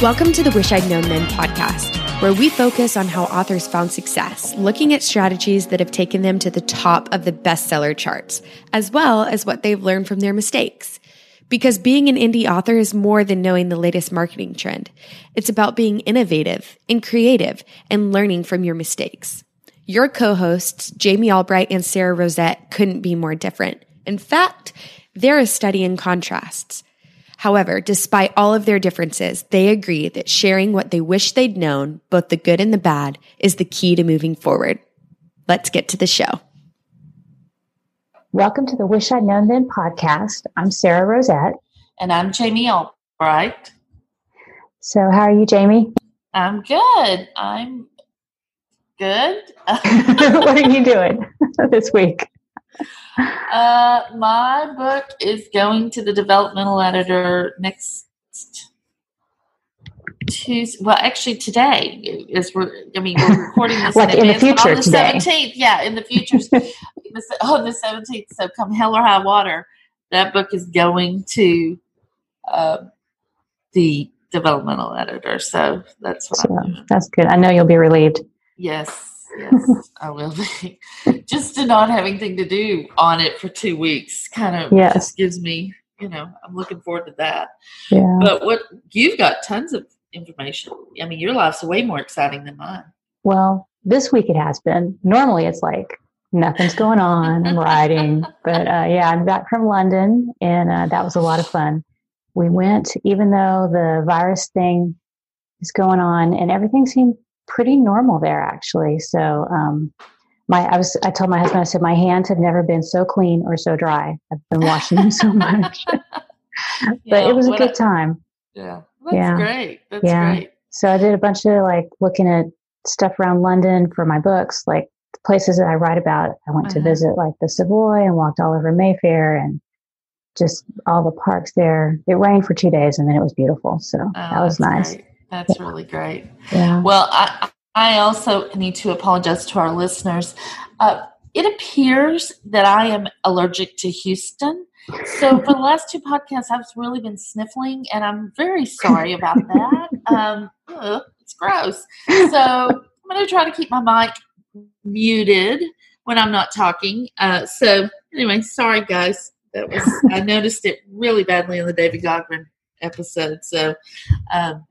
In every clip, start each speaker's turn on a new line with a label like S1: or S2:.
S1: Welcome to the Wish I'd Known Then podcast, where we focus on how authors found success, looking at strategies that have taken them to the top of the bestseller charts, as well as what they've learned from their mistakes. Because being an indie author is more than knowing the latest marketing trend. It's about being innovative and creative and learning from your mistakes. Your co-hosts, Jamie Albright and Sara Rosett, couldn't be more different. In fact, they're a study in contrasts. However, despite all of their differences, they agree that sharing what they wish they'd known, both the good and the bad, is the key to moving forward. Let's get to the show.
S2: Welcome to the Wish I'd Known Then podcast. I'm Sara Rosett.
S3: And I'm Jamie Albright.
S2: So, how are you, Jamie?
S3: I'm good. I'm good.
S2: what are you doing this week?
S3: Uh, my book is going to the developmental editor next Tuesday. Well, actually, today is we're. I mean, we're recording this
S2: like in, in the future
S3: on the. Seventeenth, yeah, in the future, on the seventeenth. So, come hell or high water, that book is going to uh, the developmental editor. So that's what
S2: so. That's good. I know you'll be relieved.
S3: Yes. Yes, I will be. Just to not have anything to do on it for two weeks kind of
S2: Yes.
S3: just gives me, you know, I'm looking forward to that.
S2: Yeah.
S3: But what you've got tons of information. I mean, your life's way more exciting than mine.
S2: Well, this week it has been. Normally it's like nothing's going on. I'm writing. But uh, yeah, I'm back from London and uh, that was a lot of fun. We went, even though the virus thing is going on and everything seemed pretty normal there actually. So, um, my, I was, I told my husband, I said, my hands have never been so clean or so dry. I've been washing them so much, but
S3: Yeah,
S2: it was a
S3: what
S2: good time.
S3: Yeah, that's
S2: Yeah.
S3: great. That's
S2: Yeah.
S3: great.
S2: So I did a bunch of like looking at stuff around London for my books, like the places that I write about. I went to
S3: Uh-huh.
S2: visit like the Savoy and walked all over Mayfair and just all the parks there. It rained for two days and then it was beautiful. So
S3: Oh,
S2: that was nice.
S3: great. That's really great.
S2: Yeah.
S3: Well, I, I also need to apologize to our listeners. Uh, it appears that I am allergic to Houston. So for the last two podcasts, I've really been sniffling, and I'm very sorry about that. Um, ugh, it's gross. So I'm going to try to keep my mic muted when I'm not talking. Uh, so anyway, sorry guys. That was I noticed it really badly in the David Gaughran episode. So um,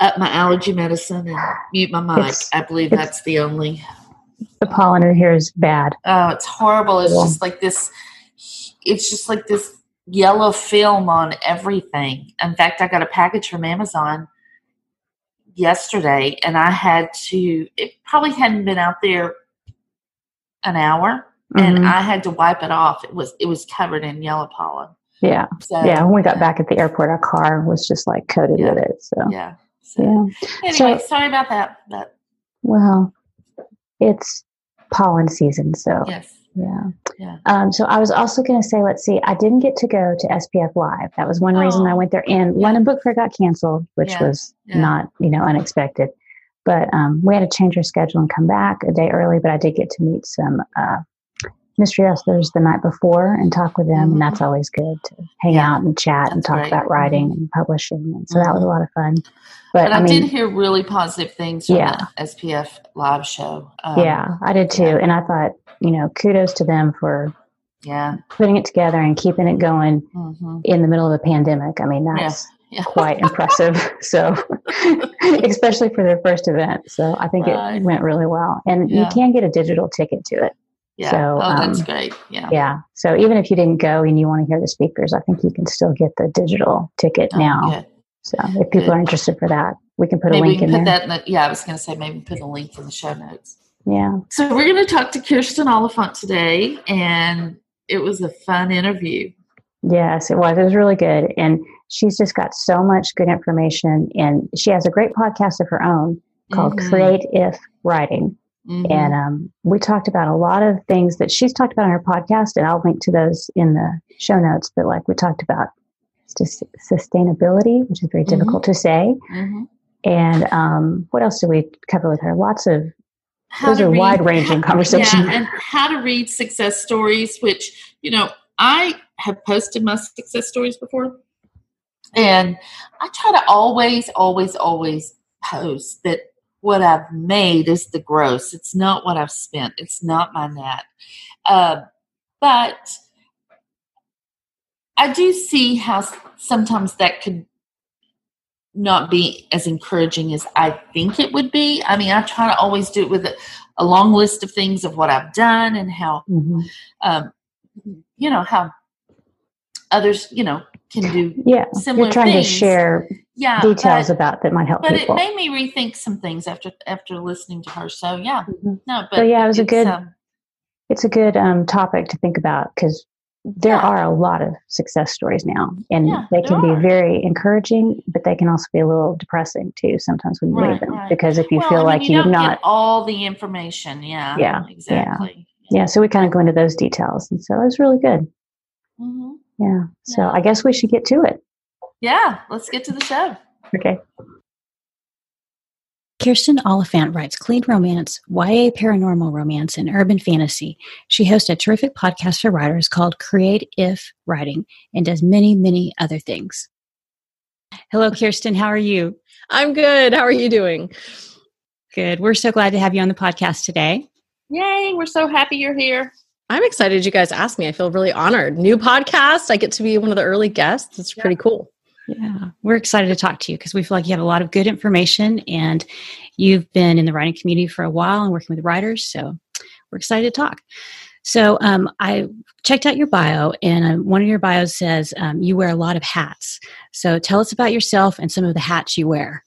S3: up my allergy medicine and mute my mic.
S2: It's-
S3: I believe that's the only.
S2: The pollen in here is bad.
S3: Oh, it's horrible. It's
S2: Yeah.
S3: just like this. It's just like this yellow film on everything. In fact, I got a package from Amazon yesterday, and I had to. It probably hadn't been out there an hour, and
S2: Mhm.
S3: I had to wipe it off. It was it was covered in yellow pollen.
S2: yeah.
S3: So
S2: Yeah. When we got back at the airport, our car was just like coated
S3: Yeah.
S2: with it. So,
S3: yeah. So. Anyway,
S2: So-
S3: sorry about that. But
S2: Well, it's pollen season. So,
S3: yes,
S2: yeah.
S3: yeah.
S2: Um, so I was also going to say, let's see, I didn't get to go to SPF Live. That was one reason
S3: Oh.
S2: I went there. And
S3: Yeah.
S2: London Book Fair got canceled, which
S3: Yeah.
S2: was
S3: Yeah.
S2: not, you know, unexpected. But um, we had to change our schedule and come back a day early. But I did get to meet some uh, mystery authors the night before and talk with them,
S3: Mhm.
S2: and that's always good to hang
S3: Yeah.
S2: out and chat and talk
S3: great.
S2: about writing and publishing. And so that was a lot of fun. But,
S3: But I,
S2: I mean,
S3: did hear really positive things from
S2: Yeah.
S3: the SPF live show. Um,
S2: yeah, I did too.
S3: yeah.
S2: And I thought, you know, kudos to them for
S3: Yeah.
S2: putting it together and keeping it going
S3: hmm
S2: in the middle of a pandemic. I mean, that's quite impressive. So, especially for their first event. So, I think
S3: Right.
S2: it went really well. And you can get a digital ticket to it.
S3: Yeah.
S2: So,
S3: oh, that's
S2: um,
S3: great. Yeah.
S2: Yeah. So, even if you didn't go and you want to hear the speakers, I think you can still get the digital ticket
S3: Oh,
S2: now.
S3: good.
S2: So, if people
S3: Good.
S2: are interested for that, we can put
S3: Maybe
S2: a link in
S3: put
S2: there.
S3: that in the, yeah, I was going to say maybe put a link in the show notes.
S2: Yeah.
S3: So we're going to talk to Kirsten Oliphant today, and it was a fun interview.
S2: Yes, it was. It was really good. And she's just got so much good information. And she has a great podcast of her own called
S3: Mhm.
S2: Create If Writing.
S3: Mhm.
S2: And um, we talked about a lot of things that she's talked about on her podcast, and I'll link to those in the show notes. But like we talked about sustainability, which is very
S3: Mhm.
S2: difficult to say.
S3: Mhm.
S2: And um, what else did we cover with her? Lots of
S3: How
S2: Those are wide-ranging conversations.
S3: Yeah, and how to read success stories, which, you know, I have posted my success stories before. And I try to always, always, always post that what I've made is the gross. It's not what I've spent. It's not my net. Uh, but I do see how sometimes that could not be as encouraging as I think it would be. I mean, I try to always do it with a, a long list of things of what I've done and how, mm-hmm. um, you know, how others, you know, can do
S4: yeah.
S3: similar
S4: You're trying
S3: things.
S4: to share
S3: yeah,
S4: details
S3: but,
S4: about that might help
S3: but
S4: people.
S3: it made me rethink some things after after listening to her. So yeah, mm-hmm. no, but
S4: so yeah, it was a good.
S3: Um,
S4: it's a good um, topic to think about because there yeah. are a lot of success stories now, and
S3: yeah,
S4: they can
S3: are.
S4: be very encouraging, but they can also be a little depressing too. Sometimes when you
S3: right,
S4: read them,
S3: right.
S4: because if you
S3: well,
S4: feel
S3: I mean,
S4: like
S3: you
S4: you've not
S3: all the information, yeah,
S4: yeah,
S3: exactly,
S4: yeah. yeah. So we kind of go into those details, and so it was really good.
S3: Mm-hmm.
S4: Yeah. So I guess we should get to it.
S3: Yeah, let's get to the show.
S4: Okay.
S2: Kirsten Oliphant writes clean romance, YA paranormal romance, and urban fantasy. She hosts a terrific podcast for writers called Create If Writing and does many, many other things. Hello, Kirsten. How are you?
S5: I'm good. How are you doing?
S2: Good. We're so glad to have you on the podcast today.
S3: Yay. We're so happy you're here.
S5: I'm excited you guys asked me. I feel really honored. New podcast. I get to be one of the early guests. It's pretty cool.
S2: Yeah, we're excited to talk to you because we feel like you have a lot of good information and you've been in the writing community for a while and working with writers. So we're excited to talk. So um, I checked out your bio, and um, one of your bios says um, you wear a lot of hats. So tell us about yourself and some of the hats you wear.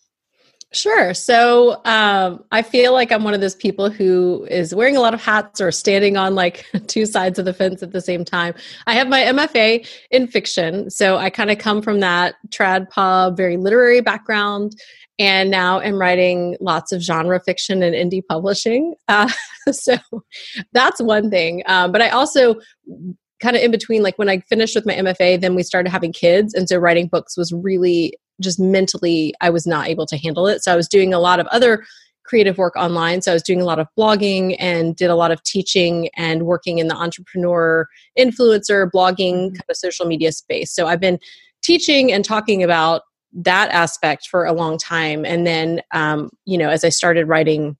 S5: Sure. So um, I feel like I'm one of those people who is wearing a lot of hats or standing on like two sides of the fence at the same time. I have my MFA in fiction. So I kind of come from that trad pub, very literary background. And now I'm writing lots of genre fiction and indie publishing. Uh, so that's one thing. Um, but I also kind of in between like when i finished with my mfa then we started having kids and so writing books was really just mentally I was not able to handle it. So I was doing a lot of other creative work online. So I was doing a lot of blogging and did a lot of teaching and working in the entrepreneur, influencer, blogging mm-hmm. kind of social media space. So I've been teaching and talking about that aspect for a long time. And then, um, you know, as I started writing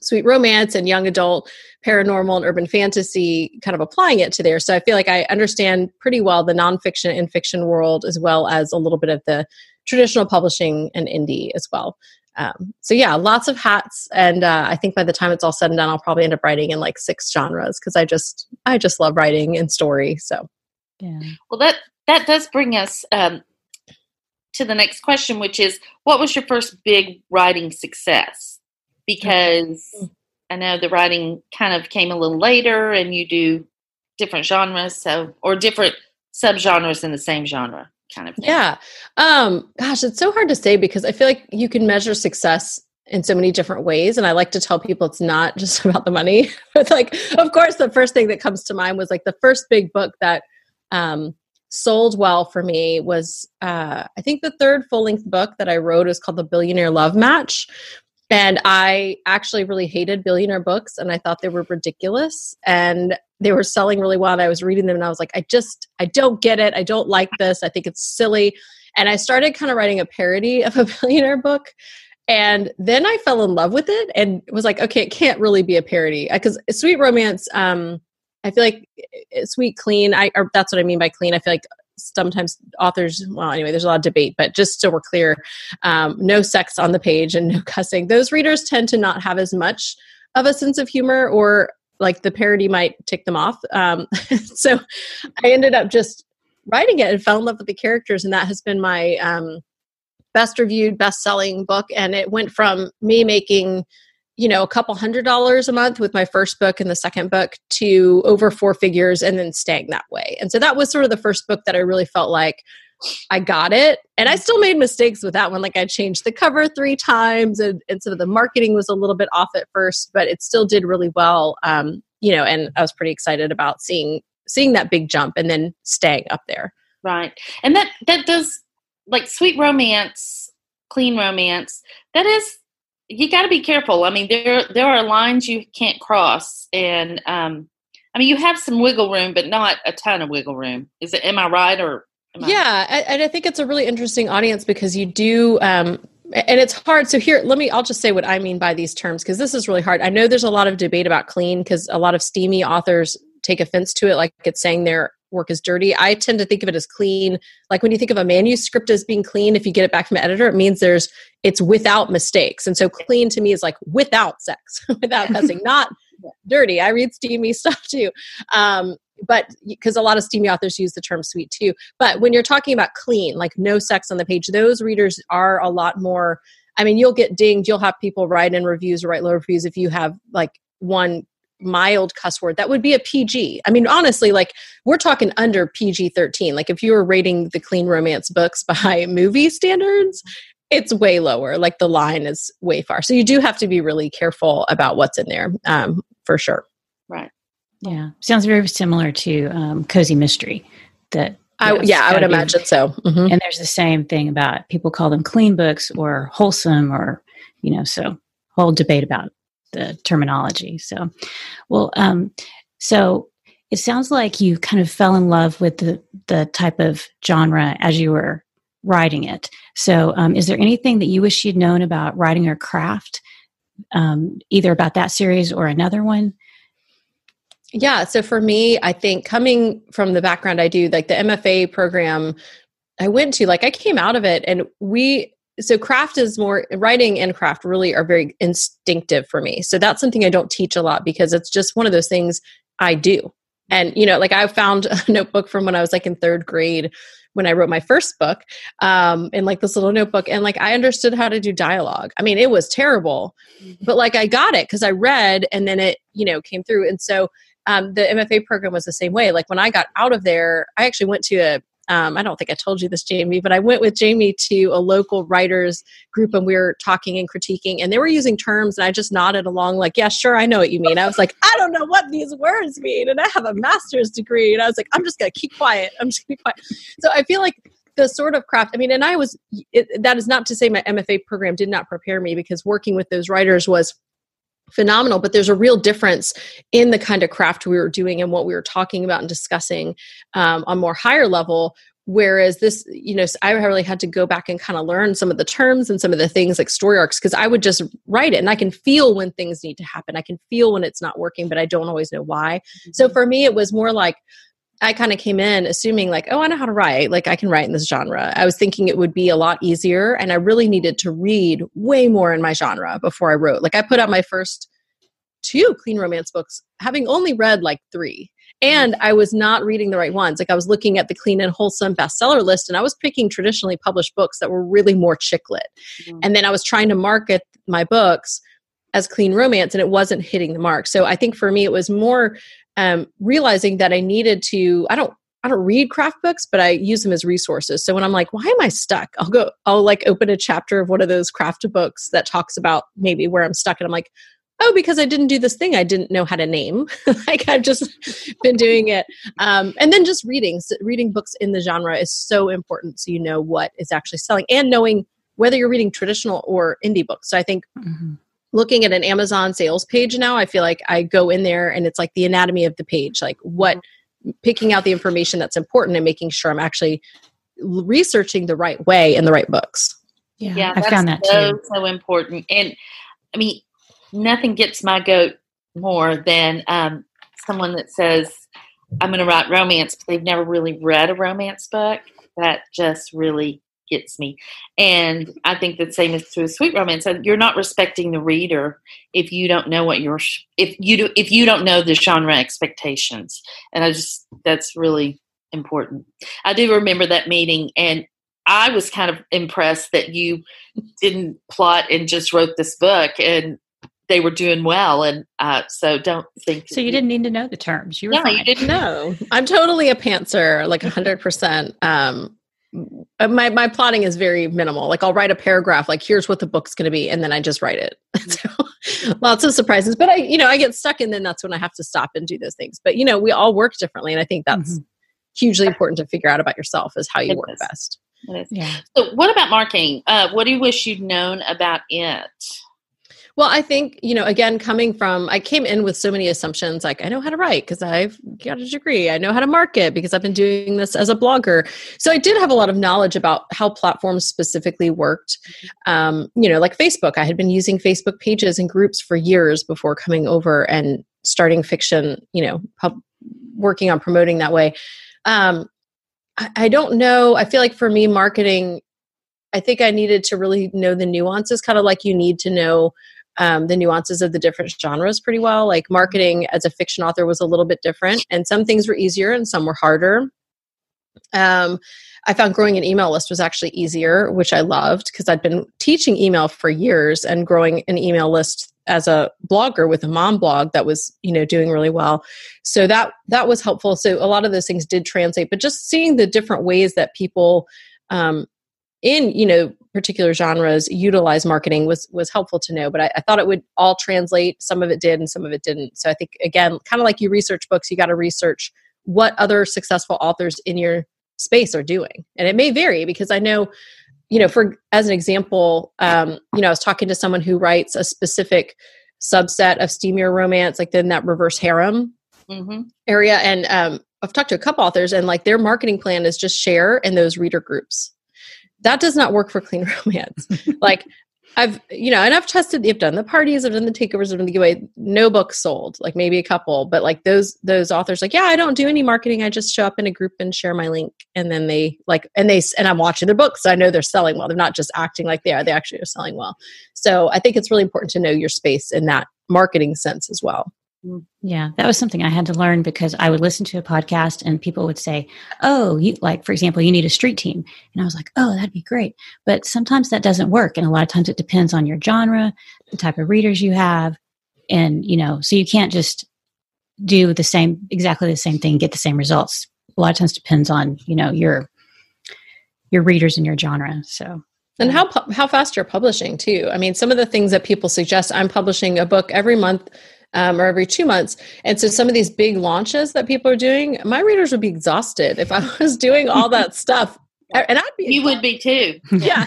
S5: sweet romance and young adult paranormal and urban fantasy kind of applying it to there so i feel like i understand pretty well the nonfiction and fiction world as well as a little bit of the traditional publishing and indie as well. Um, so yeah, lots of hats, and uh, I think by the time it's all said and done, I'll probably end up writing in like six genres because I just I just love writing and story. So
S3: yeah. Well, that that does bring us um, to the next question, which is, what was your first big writing success? Because mm-hmm. I know the writing kind of came a little later, and you do different genres, so or different subgenres in the same genre kind of thing.
S5: Yeah. Um, gosh, it's so hard to say because I feel like you can measure success in so many different ways. And I like to tell people it's not just about the money. but like, of course, the first thing that comes to mind was like the first big book that um, sold well for me was uh, I think the third full length book that I wrote is called The Billionaire Love Match. And I actually really hated billionaire books and I thought they were ridiculous. And they were selling really well. And I was reading them and I was like, I just, I don't get it. I don't like this. I think it's silly. And I started kind of writing a parody of a billionaire book. And then I fell in love with it and was like, okay, it can't really be a parody. Because Sweet Romance, um, I feel like eh, sweet, clean. I or that's what I mean by clean. I feel like sometimes authors well anyway there's a lot of debate but just so we're clear um, no sex on the page and no cussing. Those readers tend to not have as much of a sense of humor or like the parody might tick them off. Um, so i ended up just writing it and fell in love with the characters and that has been my um, best reviewed best selling book and it went from me making you know a couple hundred dollars a month with my first book and the second book to over four figures and then staying that way. And so that was sort of the first book that i really felt like i got it. And i still made mistakes with that one. Like i changed the cover three times and, and of the marketing was a little bit off at first but it still did really well um, you know and i was pretty excited about seeing seeing that big jump and then staying up there.
S3: Right. And that that does like sweet romance clean romance that is you got to be careful. I mean, there there are lines you can't cross, and um, I mean, you have some wiggle room, but not a ton of wiggle room. Is it? Am I right? Or
S5: yeah, and I think it's a really interesting audience because you do um, and it's hard so here let me i'll just say what i mean by these terms because this is really hard i know there's a lot of debate about clean because a lot of steamy authors take offense to it like it's saying their work is dirty i tend to think of it as clean like when you think of a manuscript as being clean if you get it back from an editor it means there's it's without mistakes and so clean to me is like without sex without cussing not dirty i read steamy stuff too um, but because a lot of steamy authors use the term sweet too. But when you're talking about clean, like no sex on the page, those readers are a lot more. I mean, you'll get dinged. You'll have people write in reviews or write low reviews if you have like one mild cuss word that would be a pg i mean honestly like we're talking under pg 13 like if you were rating the clean romance books by movie standards it's way lower like the line is way far so you do have to be really careful about what's in there um, for sure
S3: right
S2: yeah, sounds very similar to um, cozy mystery. That
S5: I, yeah, I would imagine be, so.
S2: Mm-hmm. And there's the same thing about people call them clean books or wholesome, or you know, so whole debate about the terminology. So, well, um, so it sounds like you kind of fell in love with the the type of genre as you were writing it. So, um, is there anything that you wish you'd known about writing or craft, um, either about that series or another one?
S5: Yeah. So for me, I think coming from the background I do, like the MFA program I went to, like I came out of it and we, so craft is more writing and craft really are very instinctive for me. So that's something I don't teach a lot because it's just one of those things I do. And, you know, like I found a notebook from when I was like in third grade when I wrote my first book um, in like this little notebook. And like I understood how to do dialogue. I mean, it was terrible, mm-hmm. but like I got it because I read and then it, you know, came through. And so um, the MFA program was the same way. Like when I got out of there, I actually went to a um, I don't think I told you this, Jamie, but I went with Jamie to a local writers group and we were talking and critiquing, and they were using terms, and I just nodded along, like, Yeah, sure, I know what you mean. I was like, I don't know what these words mean, and I have a master's degree, and I was like, I'm just gonna keep quiet. I'm just gonna be quiet. So I feel like the sort of craft, I mean, and I was, it, that is not to say my MFA program did not prepare me because working with those writers was phenomenal but there's a real difference in the kind of craft we were doing and what we were talking about and discussing um, on more higher level. Whereas this you know i really had to go back and kind of learn some of the terms and some of the things like story arcs because i would just write it and i can feel when things need to happen. I can feel when it's not working but i don't always know why. Mm-hmm. so for me it was more like I kind of came in assuming like, oh, I know how to write. Like I can write in this genre. I was thinking it would be a lot easier and I really needed to read way more in my genre before I wrote. Like I put out my first two clean romance books having only read like 3. And I was not reading the right ones. Like I was looking at the clean and wholesome bestseller list and I was picking traditionally published books that were really more chick lit. Mm-hmm. And then I was trying to market my books as clean romance and it wasn't hitting the mark. So I think for me it was more um, realizing that I needed to, I don't I don't read craft books, but I use them as resources. So when I'm like, why am I stuck? I'll go, I'll like open a chapter of one of those craft books that talks about maybe where I'm stuck. And I'm like, oh, because I didn't do this thing I didn't know how to name. like I've just been doing it. Um, and then just reading, reading books in the genre is so important. So you know what is actually selling and knowing whether you're reading traditional or indie books. So I think mm-hmm looking at an Amazon sales page now, I feel like I go in there and it's like the anatomy of the page, like what picking out the information that's important and making sure I'm actually researching the right way in the right books.
S3: Yeah, yeah I found that so, too. So important. And I mean, nothing gets my goat more than um, someone that says, I'm going to write romance, but they've never really read a romance book. That just really gets me. And I think the same is true of sweet romance. You're not respecting the reader if you don't know what your if you do if you don't know the genre expectations. And I just that's really important. I do remember that meeting and I was kind of impressed that you didn't plot and just wrote this book and they were doing well and uh, so don't think
S2: so you, didn't need to know the terms you were
S5: yeah,
S2: fine.
S5: you didn't know i'm totally a pantser like 100% um, uh, my my plotting is very minimal. Like I'll write a paragraph, like here's what the book's going to be, and then I just write it. so lots of surprises, but I, you know, I get stuck, and then that's when I have to stop and do those things. But you know, we all work differently, and I think that's mm-hmm. hugely important to figure out about yourself is how you it work is. best.
S3: Yeah. So, what about marketing? Uh, what do you wish you'd known about it?
S5: Well, I think, you know, again, coming from, I came in with so many assumptions like, I know how to write because I've got a degree. I know how to market because I've been doing this as a blogger. So I did have a lot of knowledge about how platforms specifically worked. Um, you know, like Facebook, I had been using Facebook pages and groups for years before coming over and starting fiction, you know, pub- working on promoting that way. Um, I, I don't know. I feel like for me, marketing, I think I needed to really know the nuances, kind of like you need to know um, the nuances of the different genres pretty well. Like marketing as a fiction author was a little bit different, and some things were easier and some were harder. Um, I found growing an email list was actually easier, which I loved because I'd been teaching email for years and growing an email list as a blogger with a mom blog that was you know doing really well so that that was helpful so a lot of those things did translate but just seeing the different ways that people um, in you know particular genres utilize marketing was was helpful to know but I, I, thought it would all translate. Some of it did and some of it didn't. So i think again kind of like you research books you got to research what other successful authors in your space are doing. And it may vary because i know you know for as an example um, you know i was talking to someone who writes a specific subset of steamier romance like then that reverse harem mm-hmm. area. And um, i've talked to a couple authors and like their marketing plan is just share in those reader groups that does not work for clean romance. like I've, you know, and I've tested, I've done the parties, I've done the takeovers, I've done the giveaway. No books sold, like maybe a couple, but like those those authors, like, yeah, I don't do any marketing. I just show up in a group and share my link, and then they like, and they, and I'm watching their books. So I know they're selling well. They're not just acting like they are; they actually are selling well. So I think it's really important to know your space in that marketing sense as well.
S2: Mm, yeah, that was something I had to learn because I would listen to a podcast and people would say, "Oh, you like for example, you need a street team." And I was like, "Oh, that'd be great." But sometimes that doesn't work and a lot of times it depends on your genre, the type of readers you have, and you know, so you can't just do the same exactly the same thing get the same results. A lot of times depends on, you know, your your readers and your genre. So
S5: and how how fast you're publishing too. I mean, some of the things that people suggest. I'm publishing a book every month um, or every two months. And so some of these big launches that people are doing, my readers would be exhausted if I was doing all that stuff. And I'd be
S3: you would be too.
S5: Yeah.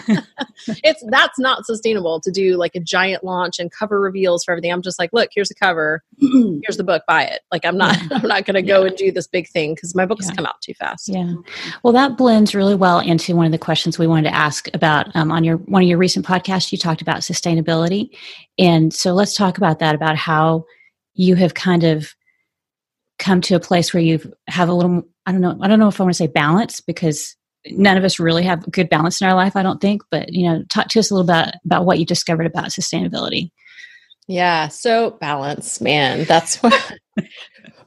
S5: it's that's not sustainable to do like a giant launch and cover reveals for everything. I'm just like, look, here's the cover. here's the book, buy it. Like I'm not I'm not gonna go yeah. and do this big thing because my books yeah. come out too fast.
S2: Yeah. Well that blends really well into one of the questions we wanted to ask about um, on your one of your recent podcasts you talked about sustainability. And so let's talk about that, about how you have kind of come to a place where you have a little i don't know i don't know if i want to say balance because none of us really have good balance in our life i don't think but you know talk to us a little bit about what you discovered about sustainability.
S5: Yeah so balance man that's what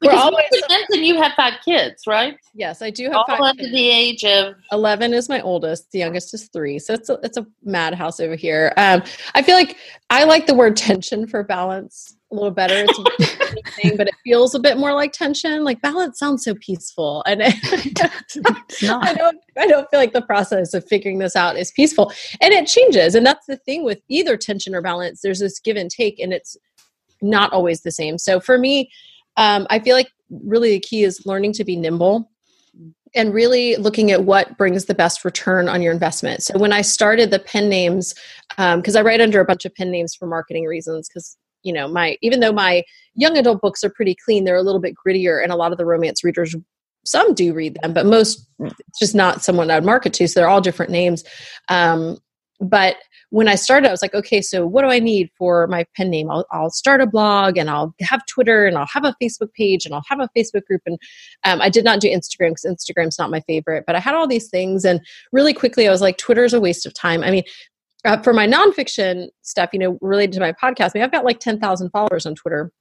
S3: we're always and you have five kids right
S5: yes i do have
S3: all
S5: five
S3: under kids. the age of
S5: 11 is my oldest the youngest is three so it's a, it's a madhouse over here um, i feel like i like the word tension for balance a little better. It's thing, but it feels a bit more like tension. Like balance sounds so peaceful, and it, I don't. I don't feel like the process of figuring this out is peaceful, and it changes. And that's the thing with either tension or balance. There's this give and take, and it's not always the same. So for me, um, I feel like really the key is learning to be nimble and really looking at what brings the best return on your investment. So when I started the pen names, because um, I write under a bunch of pen names for marketing reasons, because you know my even though my young adult books are pretty clean they're a little bit grittier and a lot of the romance readers some do read them but most it's just not someone i'd market to so they're all different names um, but when i started i was like okay so what do i need for my pen name? I'll, I'll start a blog and i'll have twitter and i'll have a facebook page and i'll have a facebook group. And um, i did not do instagram because instagram's not my favorite but i had all these things. And really quickly i was like twitter's a waste of time. I mean uh, for my nonfiction stuff, you know, related to my podcast, I mean, I've got like 10,000 followers on Twitter.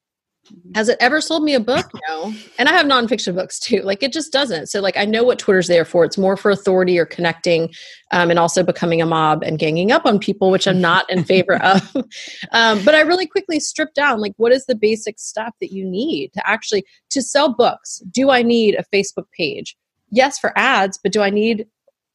S5: Has it ever sold me a book? No. And I have nonfiction books too. Like it just doesn't. So like I know what Twitter's there for. It's more for authority or connecting, um, and also becoming a mob and ganging up on people, which I'm not in favor of. Um, but I really quickly stripped down like what is the basic stuff that you need to actually to sell books? Do I need a Facebook page? Yes, for ads, but do I need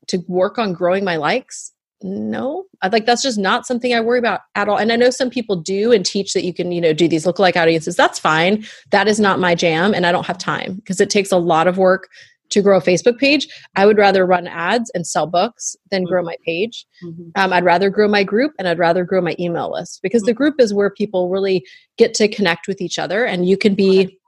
S5: to work on growing my likes? No i like that's just not something i worry about at all and i know some people do and teach that you can you know do these lookalike audiences that's fine that is not my jam and i don't have time because it takes a lot of work to grow a Facebook page, I would rather run ads and sell books than grow my page.
S3: Mhm.
S5: Um, I'd rather grow my group and I'd rather grow my email list because the group is where people really get to connect with each other and you can be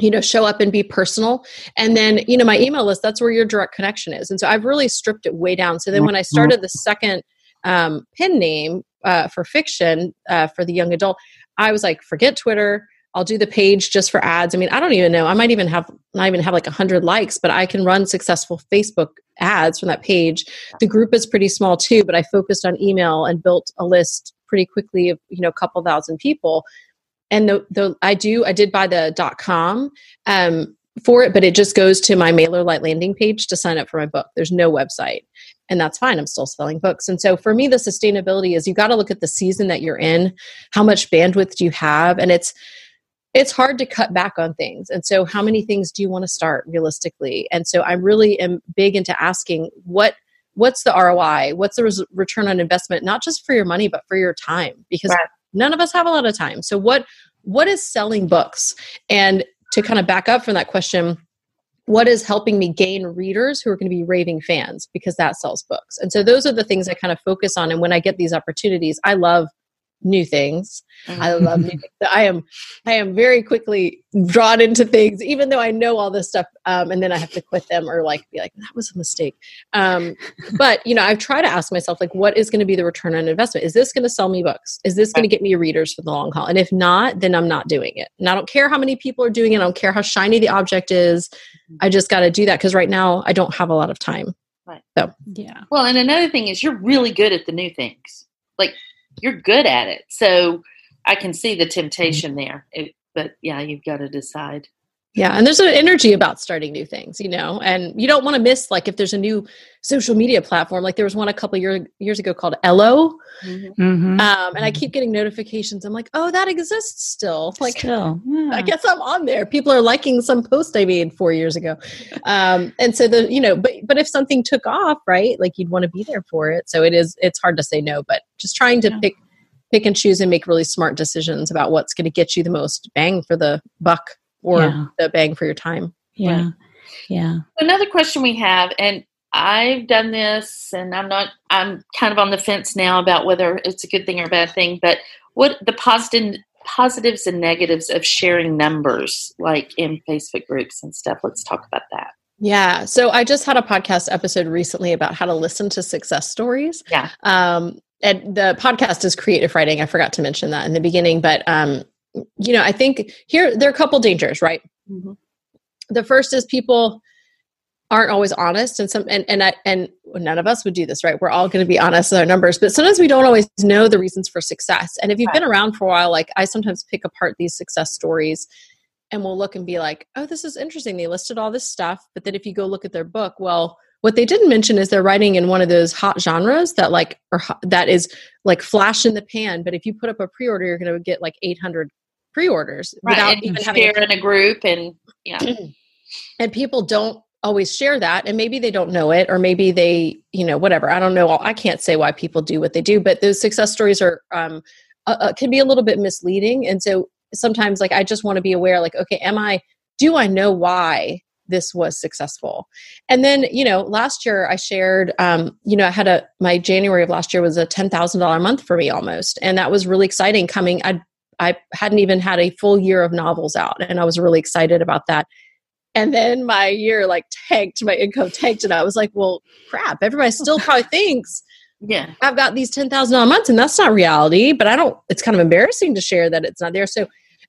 S5: you know show up and be personal. And then you know my email list that's where your direct connection is. And so i've really stripped it way down. So then when i started the second um, pin name uh, for fiction uh, for the young adult i was like forget twitter. I'll do the page just for ads. I mean i don't even know. I might even have not even have like 100 likes but i can run successful facebook ads from that page. The group is pretty small too but i focused on email and built a list pretty quickly of you know a couple thousand people and the the I do I did buy the dot com um for it, but it just goes to my MailerLite landing page to sign up for my book. There's no website. And that's fine. I'm still selling books. And so for me, the sustainability is you got to look at the season that you're in, how much bandwidth do you have? And it's it's hard to cut back on things. And so how many things do you want to start realistically? And so I really am big into asking what what's the ROI? What's the res- return on investment, not just for your money, but for your time? Because
S3: Right.
S5: None of us have a lot of time. So what what is selling books? And to kind of back up from that question, what is helping me gain readers who are going to be raving fans because that sells books. And so those are the things I kind of focus on and when I get these opportunities, I love new things. I love new things. I am I am very quickly drawn into things even though I know all this stuff um, and then I have to quit them or like be like that was a mistake. Um, but you know, I've tried to ask myself like what is going to be the return on investment? Is this going to sell me books? Is this going to get me readers for the long haul? And if not, then I'm not doing it. And I don't care how many people are doing it. I don't care how shiny the object is. I just got to do that because right now I don't have a lot of time. Right.
S2: So yeah.
S3: Well, and another thing is you're really good at the new things. Like you're good at it. So I can see the mm-hmm. temptation there. It, but yeah, you've got to decide.
S5: Yeah, and there's an energy about starting new things, you know, and you don't want to miss like if there's a new social media platform. Like there was one a couple year, years ago called Ello,
S2: Mm-hmm.
S5: um, and I keep getting notifications. I'm like, oh, that exists still. Like,
S2: Still,
S5: I guess I'm on there. People are liking some post I made four years ago, um, and so the you know, but but if something took off, right, like you'd want to be there for it. So it is. It's hard to say no, but just trying to
S2: Yeah.
S5: pick pick and choose and make really smart decisions about what's going to get you the most bang for the buck or
S2: Yeah.
S5: the bang for your time.
S2: yeah, yeah.
S3: Another question we have, and I've done this, and I'm not. I'm kind of on the fence now about whether it's a good thing or a bad thing. But what the positive positives and negatives of sharing numbers, like in Facebook groups and stuff. Let's talk about that.
S5: Yeah. So I just had a podcast episode recently about how to listen to success stories.
S3: Yeah.
S5: Um, and the podcast is Create If Writing. I forgot to mention that in the beginning, but um, you know, I think here there are a couple dangers, right?
S3: Mhm.
S5: The first is people aren't always honest and some and and I, and none of us would do this right? We're all going to be honest with our numbers but sometimes we don't always know the reasons for success. And if you've been around for a while like i sometimes pick apart these success stories and we'll look and be like oh this is interesting. They listed all this stuff. But then if you go look at their book well what they didn't mention is they're writing in one of those hot genres that like or that is like flash in the pan. But if you put up a pre-order you're going to get like 800 pre-orders
S3: Right.
S5: without
S3: and
S5: even having
S3: share in a group, and yeah,
S5: and people don't always share that and maybe they don't know it or maybe they you know whatever i don't know i can't say why people do what they do but those success stories are um uh, uh, can be a little bit misleading and so sometimes like i just want to be aware like okay am i do i know why this was successful and then you know last year i shared um you know i had a my january of last year was a $10000 month for me almost and that was really exciting coming i i hadn't even had a full year of novels out and i was really excited about that and then my year like tanked, my income tanked, and I was like, "Well, crap! Everybody still probably thinks
S3: yeah,
S5: I've got these ten thousand dollars months, and that's not reality." But I don't. It's kind of embarrassing to share that it's not there. So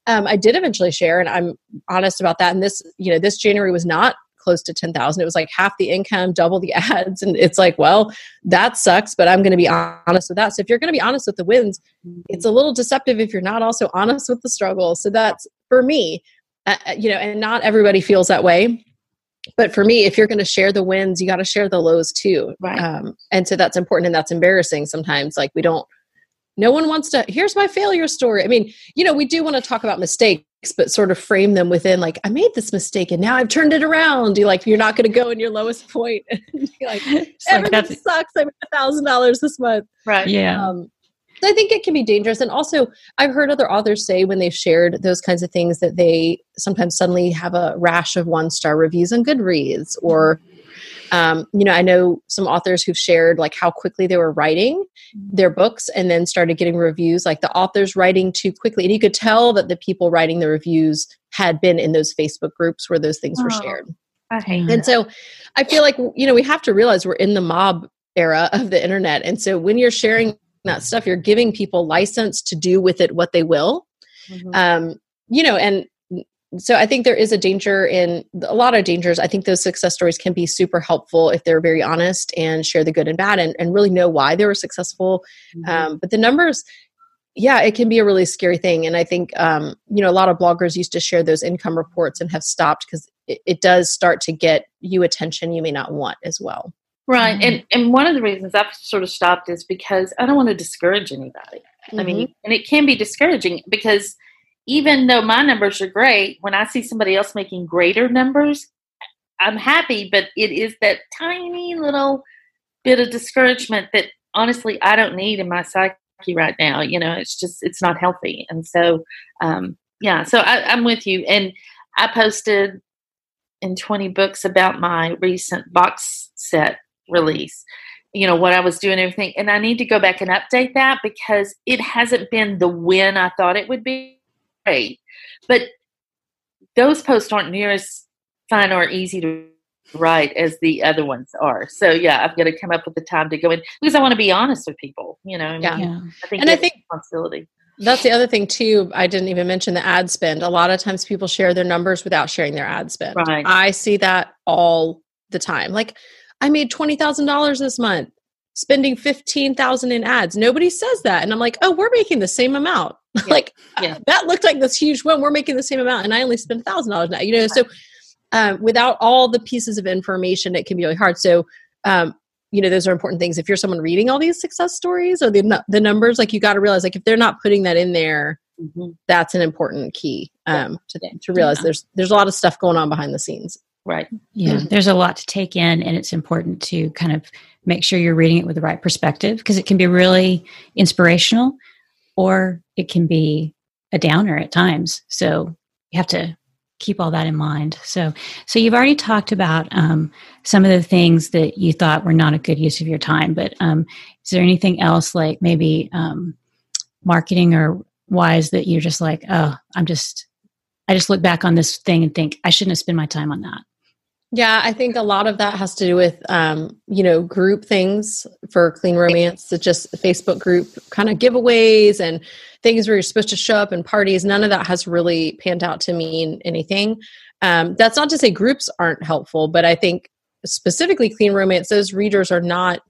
S5: um, I did eventually share, and I'm honest about that. And this, you know, this January was not close to ten thousand. It was like half the income, double the ads, and it's like, well, that sucks. But I'm going to be honest with that. So if you're going to be honest with the wins, it's a little deceptive if you're not also honest with the struggles. So that's for me, uh, uh, you know, and not everybody feels that way. But for me, if you're going to share the wins, you got to share the lows too.
S3: Right.
S5: Um, and so that's important and that's embarrassing sometimes. Like we don't, no one wants to, here's my failure story. I mean, you know, we do want to talk about mistakes, but sort of frame them within like, I made this mistake and now I've turned it around. You like, you're not going to go in your lowest point and be like,
S2: It's like
S5: everything
S2: that's-
S5: sucks. I made a thousand dollars this month.
S3: right.
S2: yeah.
S5: Um, I think it can be dangerous. And also, I've heard other authors say when they've shared those kinds of things that they sometimes suddenly have a rash of one star reviews on Goodreads. Or, um, you know, I know some authors who've shared like how quickly they were writing their books and then started getting reviews like the authors writing too quickly. And you could tell that the people writing the reviews had been in those Facebook groups where those things were
S3: Oh,
S5: shared.
S3: I hate
S5: And so I feel like, you know, we have to realize we're in the mob era of the internet. And so when you're sharing that stuff, you're giving people license to do with it what they will.
S3: Mhm.
S5: Um, you know, and so I think there is a danger in a lot of dangers. I think those success stories can be super helpful if they're very honest and share the good and bad and, and really know why they were successful.
S3: Mhm.
S5: Um, but the numbers, yeah, it can be a really scary thing. And I think, um, you know, a lot of bloggers used to share those income reports and have stopped because it, it does start to get you attention you may not want as well.
S3: Right, and and one of the reasons I've sort of stopped is because I don't want to discourage anybody. I mean, and it can be discouraging because even though my numbers are great, when I see somebody else making greater numbers, I'm happy. But it is that tiny little bit of discouragement that honestly I don't need in my psyche right now. You know, it's just it's not healthy, and so um, yeah. So I, I'm with you, and I posted in 20 books about my recent box set release you know what i was doing everything and i need to go back and update that because it hasn't been the win i thought it would be great but those posts aren't near as fun or easy to write as the other ones are so yeah i've got to come up with the time to go in because i want to be honest with people you know I mean,
S5: Yeah.
S3: I think
S5: And I think-
S3: responsibility
S5: That's the other thing too. I didn't even mention the ad spend. A lot of times people share their numbers without sharing their ad spend.
S3: Right.
S5: I see that all the time. Like I made twenty thousand dollars this month, spending fifteen thousand in ads. Nobody says that, and I'm like, oh, we're making the same amount. Like
S3: Yeah.
S5: that looked like this huge one. We're making the same amount, and I only spent thousand dollars now. You know, so um, without all the pieces of information, it can be really hard. So. Um, you know those are important things if you're someone reading all these success stories or the the numbers like you got to realize like if they're not putting that in there
S3: Mhm.
S5: that's an important key um, to,
S3: Yeah.
S5: to realize
S2: Yeah.
S5: there's there's a lot of stuff going on behind the scenes.
S3: right
S2: Yeah, there's a lot to take in, and it's important to kind of make sure you're reading it with the right perspective because it can be really inspirational or it can be a downer at times. So you have to keep all that in mind. So, so you've already talked about um, some of the things that you thought were not a good use of your time, but um, is there anything else like maybe um, marketing or wise that you're just like, oh, I'm just, I just look back on this thing and think I shouldn't have spent my time on that.
S5: Yeah, I think a lot of that has to do with um, you know group things for clean romance. It's just Facebook group kind of giveaways and things where you're supposed to show up and parties. None of that has really panned out to mean anything. Um, that's not to say groups aren't helpful, but I think specifically clean romance, those readers are not.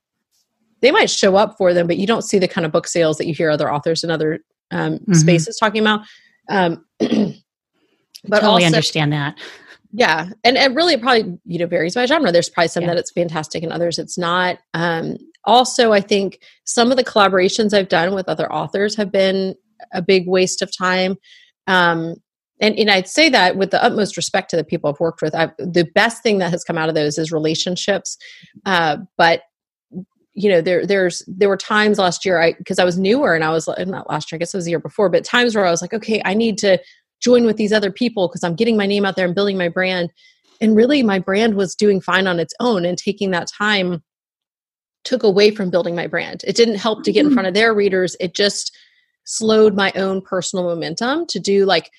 S5: They might show up for them, but you don't see the kind of book sales that you hear other authors in other um,
S2: Mhm.
S5: spaces talking about. Um, but
S2: totally
S5: also,
S2: understand that.
S5: Yeah and and really it probably you know varies by genre there's probably some
S2: Yeah.
S5: that it's fantastic and others it's not um also i think some of the collaborations i've done with other authors have been a big waste of time um and, and I'd say that with the utmost respect to the people I've worked with, I've, the best thing that has come out of those is relationships. Uh, but you know, there there's there were times last year I because I was newer and I was not last year, I guess it was the year before, but times where I was like, okay, I need to join with these other people because I'm getting my name out there and building my brand. And really, my brand was doing fine on its own, and taking that time took away from building my brand. It didn't help to get in mm-hmm. front of their readers. It just slowed my own personal momentum to do like,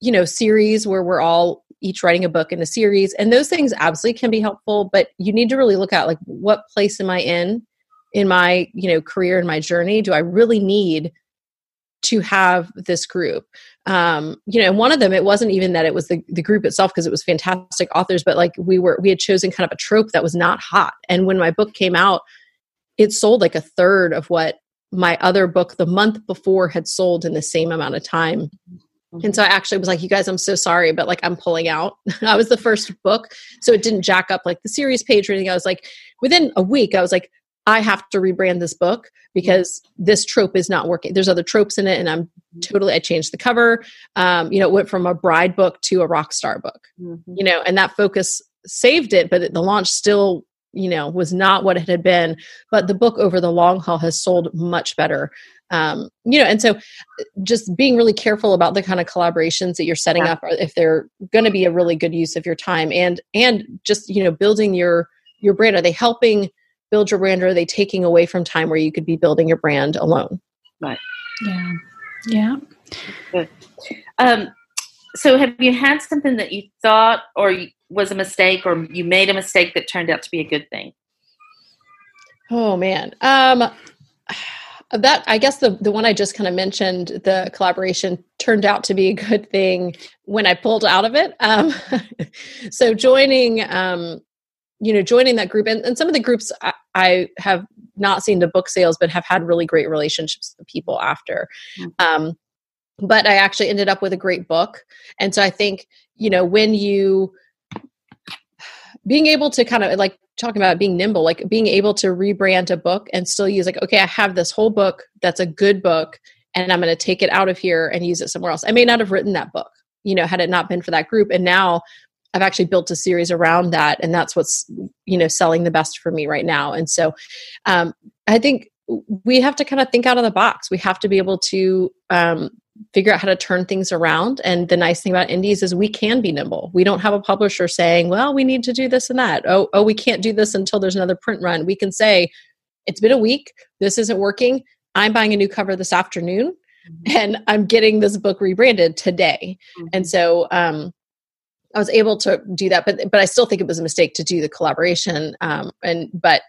S5: you know, series where we're all each writing a book in a series. And those things absolutely can be helpful, but you need to really look at like what place am I in in my, you know, career and my journey? Do I really need to have this group? Um you know one of them it wasn't even that it was the, the group itself because it was fantastic authors but like we were we had chosen kind of a trope that was not hot and when my book came out it sold like a third of what my other book the month before had sold in the same amount of time and so I actually was like, you guys, I'm so sorry, but like I'm pulling out. I was the first book. So it didn't jack up like the series page or anything. I was like, within a week, I was like, I have to rebrand this book because this trope is not working. There's other tropes in it, and I'm totally. I changed the cover. Um, you know, it went from a bride book to a rock star book.
S3: Mhm.
S5: You know, and that focus saved it, but the launch still you know was not what it had been but the book over the long haul has sold much better um, you know and so just being really careful about the kind of collaborations that you're setting yeah. up if they're going to be a really good use of your time and and just you know building your your brand are they helping build your brand or are they taking away from time where you could be building your brand alone?
S3: Right.
S2: Yeah. Yeah.
S3: Good. Um so have you had something that you thought or was a mistake or you made a mistake that turned out to be a good thing?
S5: Oh man. Um that i guess the the one i just kind of mentioned the collaboration turned out to be a good thing when i pulled out of it. Um, so joining um, you know joining that group. And, and some of the groups I, I, have not seen the book sales but have had really great relationships with the people after. Mm-hmm. um, but i actually ended up with a great book. And so i think you know when you being able to kind of like talking about being nimble like being able to rebrand a book and still use like okay i have this whole book that's a good book and i'm going to take it out of here and use it somewhere else. I may not have written that book you know had it not been for that group. And now i've actually built a series around that and that's what's you know selling the best for me right now and so um, i think we have to kind of think out of the box we have to be able to um, figure out how to turn things around. And the nice thing about indies is we can be nimble. We don't have a publisher saying, well, we need to do this and that. Oh, oh, we can't do this until there's another print run. We can say, it's been a week. This isn't working. I'm buying a new cover this afternoon mm-hmm. and I'm getting this book rebranded today. Mm-hmm. And so um, I was able to do that, but but I still think it was a mistake to do the collaboration. Um, and but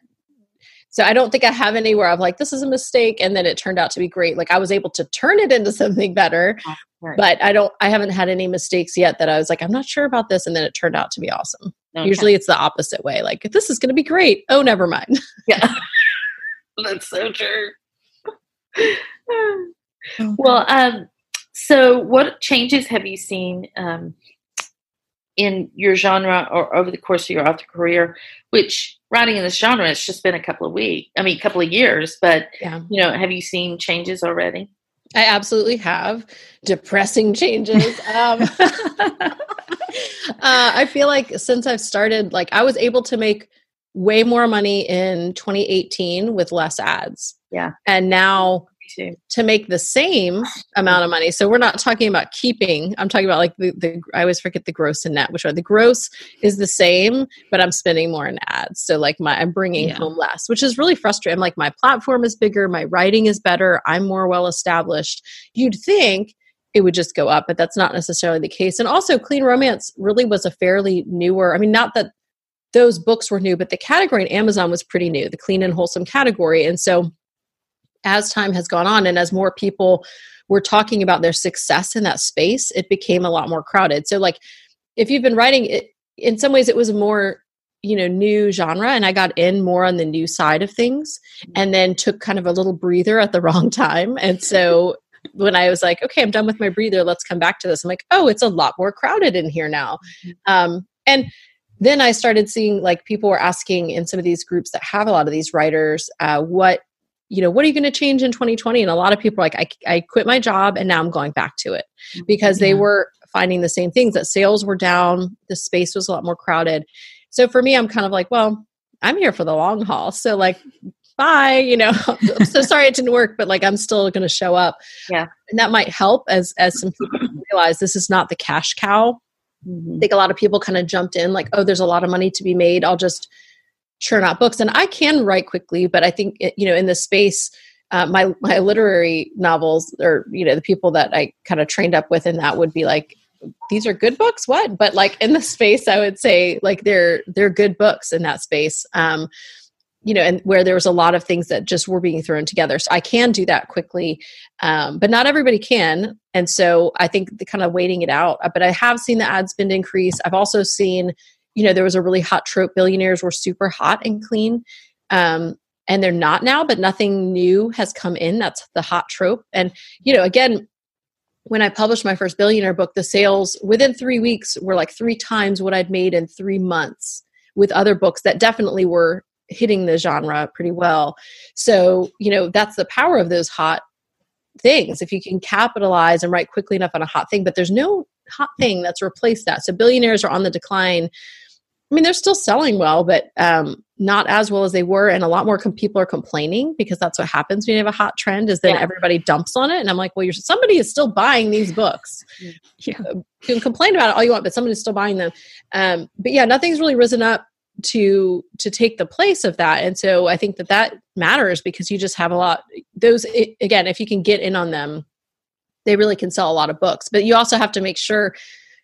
S5: so I don't think I have any where I'm like, this is a mistake. And then it turned out to be great. Like I was able to turn it into something better. Right. But I don't, I haven't had any mistakes yet that I was like, I'm not sure about this. And then it turned out to be awesome. Okay. Usually it's the opposite way. Like, this is going to be great. Oh, never mind.
S3: Yeah. That's so true. well, um, so what changes have you seen um, in your genre or over the course of your author career, which writing in this genre it's just been a couple of weeks, I mean, a couple of years, but yeah. you know, have you seen changes already?
S5: I absolutely have depressing changes. um, uh, I feel like since I've started, like I was able to make way more money in 2018 with less ads.
S3: Yeah.
S5: And now to make the same amount of money. So we're not talking about keeping. I'm talking about like the, the I always forget the gross and net, which are the gross is the same, but I'm spending more in ads. So like my I'm bringing yeah. home less, which is really frustrating. I'm like my platform is bigger, my writing is better, I'm more well established. You'd think it would just go up, but that's not necessarily the case. And also, clean romance really was a fairly newer. I mean, not that those books were new, but the category in Amazon was pretty new, the clean and wholesome category. And so as time has gone on and as more people were talking about their success in that space, it became a lot more crowded. So, like, if you've been writing it, in some ways, it was a more you know new genre and i got in more on the new side of things and then took kind of a little breather at the wrong time and so when i was like okay i'm done with my breather let's come back to this i'm like oh it's a lot more crowded in here now mm-hmm. um, and then i started seeing like people were asking in some of these groups that have a lot of these writers uh, what you know, what are you going to change in 2020? And a lot of people are like, I, I quit my job and now I'm going back to it mm-hmm. because they were finding the same things that sales were down, the space was a lot more crowded. So for me, I'm kind of like, well, I'm here for the long haul. So like, bye, you know, I'm so sorry it didn't work, but like, I'm still going to show up.
S3: Yeah.
S5: And that might help as, as some people realize this is not the cash cow. Mm-hmm. I think a lot of people kind of jumped in like, oh, there's a lot of money to be made. I'll just churn out books and i can write quickly but i think you know in the space uh, my my literary novels or you know the people that i kind of trained up with in that would be like these are good books? What? But like in the space i would say like they're they're good books in that space um you know and where there was a lot of things that just were being thrown together. So i can do that quickly um, but not everybody can and so i think the kind of waiting it out but i have seen the ad spend increase. I've also seen you know, there was a really hot trope. Billionaires were super hot and clean. Um, and they're not now, but nothing new has come in. That's the hot trope. And, you know, again, when I published my first billionaire book, the sales within three weeks were like three times what I'd made in three months with other books that definitely were hitting the genre pretty well. So, you know, that's the power of those hot things. If you can capitalize and write quickly enough on a hot thing, but there's no hot thing that's replaced that. So, billionaires are on the decline I mean, they're still selling well, but um, not as well as they were. And a lot more com- people are complaining because that's what happens when you have a hot trend is then yeah. everybody dumps on it. And I'm like, well, you're, somebody is still buying these books. Yeah. You can complain about it all you want, but somebody's still buying them. Um, but yeah, nothing's really risen up to to take the place of that and so i think that that matters because you just have a lot those it, again if you can get in on them they really can sell a lot of books but you also have to make sure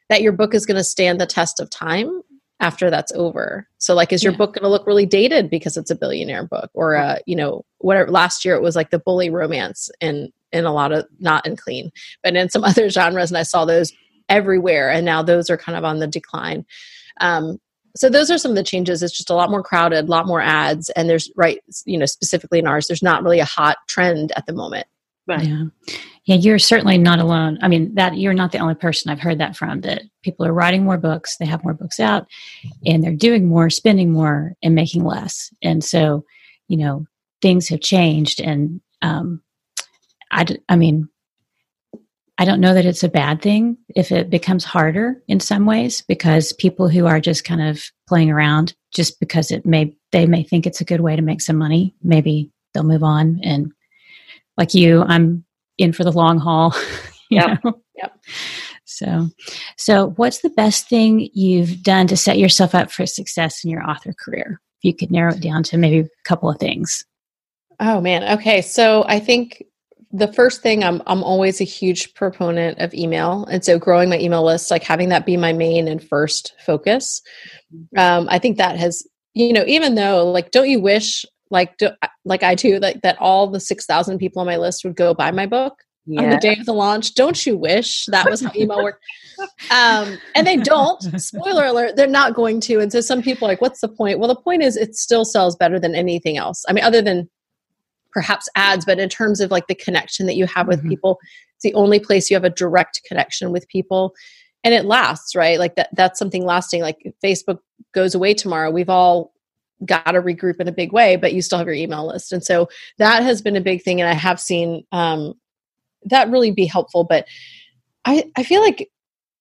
S5: that your book is going to stand the test of time after that's over. So like is your yeah. book going to look really dated because it's a billionaire book or uh you know whatever last year it was like the bully romance and in a lot of not in clean but in some other genres and I saw those everywhere and now those are kind of on the decline. Um so those are some of the changes it's just a lot more crowded a lot more ads and there's right you know specifically in ours there's not really a hot trend at the moment
S2: Right. Yeah. Yeah, you're certainly not alone. I mean, that you're not the only person I've heard that from that people are writing more books, they have more books out, and they're doing more, spending more, and making less. And so, you know, things have changed. And um, I, I mean, I don't know that it's a bad thing if it becomes harder in some ways because people who are just kind of playing around just because it may they may think it's a good way to make some money, maybe they'll move on and like you, I'm in for the long haul.
S5: Yeah. Yep.
S2: So, so what's the best thing you've done to set yourself up for success in your author career? If you could narrow it down to maybe a couple of things.
S5: Oh man. Okay. So I think the first thing I'm I'm always a huge proponent of email, and so growing my email list, like having that be my main and first focus. Um, I think that has you know even though like don't you wish like do, like I do, like that all the six thousand people on my list would go buy my book yeah. on the day of the launch. Don't you wish that was how email worked? um, and they don't. Spoiler alert: they're not going to. And so some people are like, "What's the point?" Well, the point is, it still sells better than anything else. I mean, other than perhaps ads, but in terms of like the connection that you have with mm-hmm. people, it's the only place you have a direct connection with people and it lasts right like that that's something lasting like facebook goes away tomorrow we've all got to regroup in a big way, but you still have your email list. And so that has been a big thing. And I have seen um, that really be helpful. But I, I feel like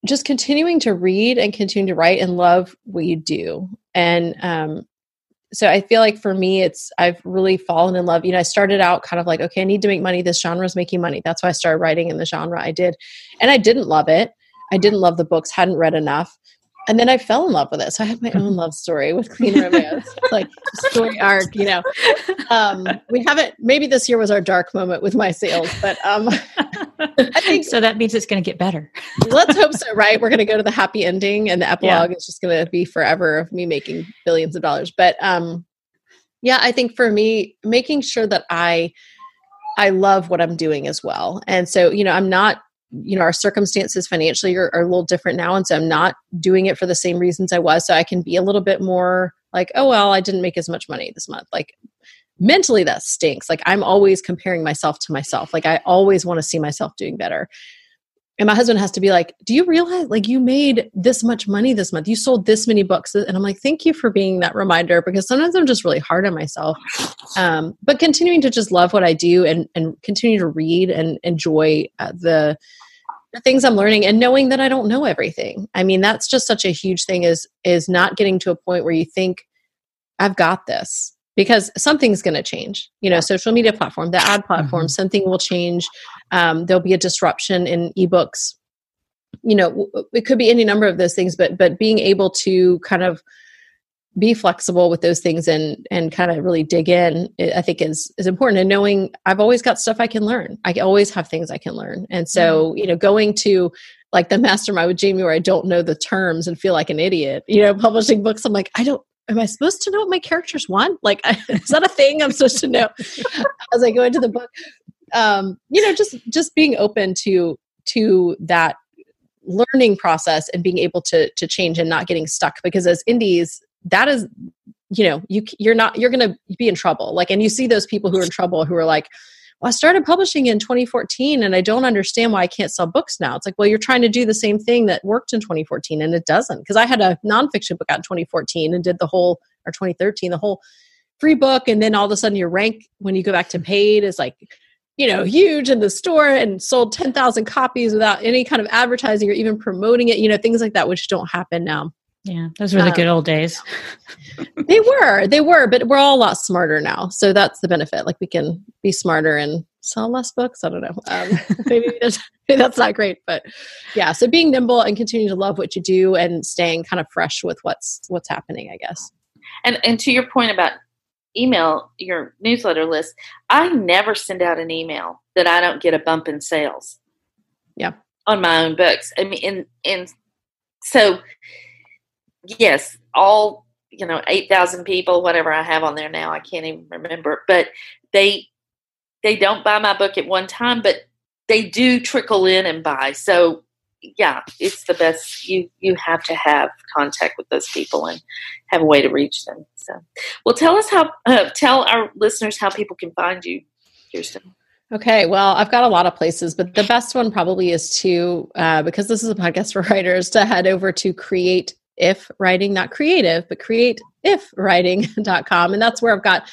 S5: just continuing to read and continue to write and love what you do. And um, so I feel like for me, it's I've really fallen in love. You know, I started out kind of like, okay, I need to make money. This genre is making money. That's why I started writing in the genre I did. And I didn't love it. I didn't love the books, hadn't read enough and then I fell in love with it. So I had my own love story with Clean Romance, like story arc. You know, um, we haven't. Maybe this year was our dark moment with my sales, but um,
S2: I think so. That means it's going to get better.
S5: let's hope so. Right? We're going to go to the happy ending, and the epilogue yeah. is just going to be forever of me making billions of dollars. But um, yeah, I think for me, making sure that I I love what I'm doing as well, and so you know, I'm not you know our circumstances financially are, are, a little different now. And so i'm not doing it for the same reasons i was. So i can be a little bit more like oh well i didn't make as much money this month. Like mentally that stinks. Like i'm always comparing myself to myself. Like i always want to see myself doing better. And my husband has to be like do you realize like you made this much money this month? You sold this many books. And i'm like thank you for being that reminder because sometimes i'm just really hard on myself. Um, but continuing to just love what i do and and continue to read and enjoy uh, the the things i'm learning and knowing that i don't know everything. I mean that's just such a huge thing is is not getting to a point where you think i've got this because something's going to change. You know social media platform the ad platform mm-hmm. something will change. Um, there'll be a disruption in ebooks. You know it could be any number of those things but but being able to kind of be flexible with those things and and kind of really dig in i think is is important. And knowing i've always got stuff i can learn. I always have things i can learn. And so mm-hmm. you know going to like the mastermind with jamie where i don't know the terms and feel like an idiot you know publishing books i'm like i don't am i supposed to know what my characters want? Like is that a thing i'm supposed to know? As i go into the book um you know just just being open to to that learning process and being able to to change and not getting stuck. Because as indies that is you know you you're not you're going to be in trouble. Like and you see those people who are in trouble who are like well i started publishing in 2014 and i don't understand why i can't sell books now. It's like well you're trying to do the same thing that worked in 2014 and it doesn't. Because i had a nonfiction book out in 2014 and did the whole or 2013 the whole free book and then all of a sudden your rank when you go back to paid is like you know huge in the store and sold 10,000 copies without any kind of advertising or even promoting it you know things like that which don't happen now
S2: Yeah, those were the
S5: Um,
S2: good old days.
S5: They were, they were, but we're all a lot smarter now. So that's the benefit. Like we can be smarter and sell less books. I don't know. Um, maybe, that's, maybe that's not great, but yeah. So being nimble and continuing to love what you do and staying kind of fresh with what's what's happening. I guess.
S3: And and to your point about email, your newsletter list, I never send out an email that I don't get a bump in sales.
S5: Yeah.
S3: On my own books. I mean and and so yes, all you know, eight thousand people, whatever I have on there now, I can't even remember. But they they don't buy my book at one time, but they do trickle in and buy. So yeah, it's the best. You you have to have contact with those people and have a way to reach them. So, well, tell us how. Uh, tell our listeners how people can find you, Kirsten.
S5: Okay, well, I've got a lot of places, but the best one probably is to, uh, because this is a podcast for writers, to head over to create if writing, not creative, but create if writing.com. And that's where I've got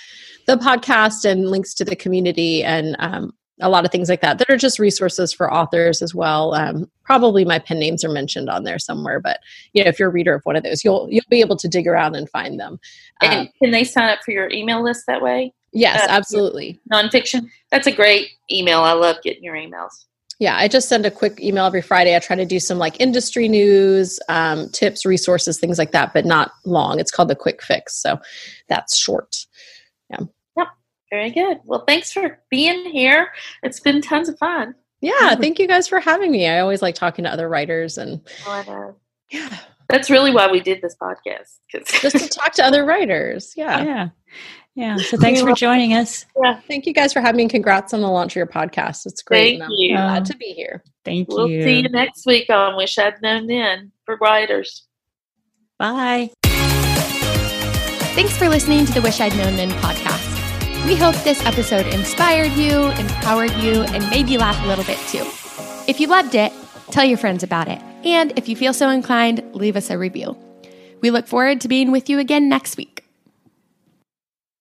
S5: the podcast and links to the community and um, a lot of things like that that are just resources for authors as well. Um, probably my pen names are mentioned on there somewhere, but you know, if you're a reader of one of those, you'll you'll be able to dig around and find them.
S3: And
S5: Um,
S3: can they sign up for your email list that way?
S5: yes,
S3: uh,
S5: absolutely.
S3: Nonfiction. That's a great email. I love getting your emails.
S5: Yeah, I just send a quick email every Friday. I try to do some like industry news, um, tips, resources, things like that, but not long. It's called the quick fix. So that's short. Yeah. Yep.
S3: Very good. Well, thanks for being here. It's been tons of fun.
S5: Yeah, thank you guys for having me. I always like talking to other writers and
S3: But, uh,
S5: yeah,
S3: that's really why we did this podcast.
S5: just to talk to other writers. Yeah.
S2: Yeah. Yeah. So thanks for joining us. Yeah.
S5: Thank you guys for having me. and Congrats on the launch of your podcast. It's great.
S3: Thank
S5: and I'm
S3: you.
S5: glad um, to be here.
S2: Thank you.
S3: we'll see you next week on Wish I'd Known Then for writers.
S2: Bye.
S1: Thanks for listening to the Wish I'd Known Then podcast. We hope this episode inspired you, empowered you, and made you laugh a little bit too. If you loved it, tell your friends about it. And if you feel so inclined, leave us a review. We look forward to being with you again next week.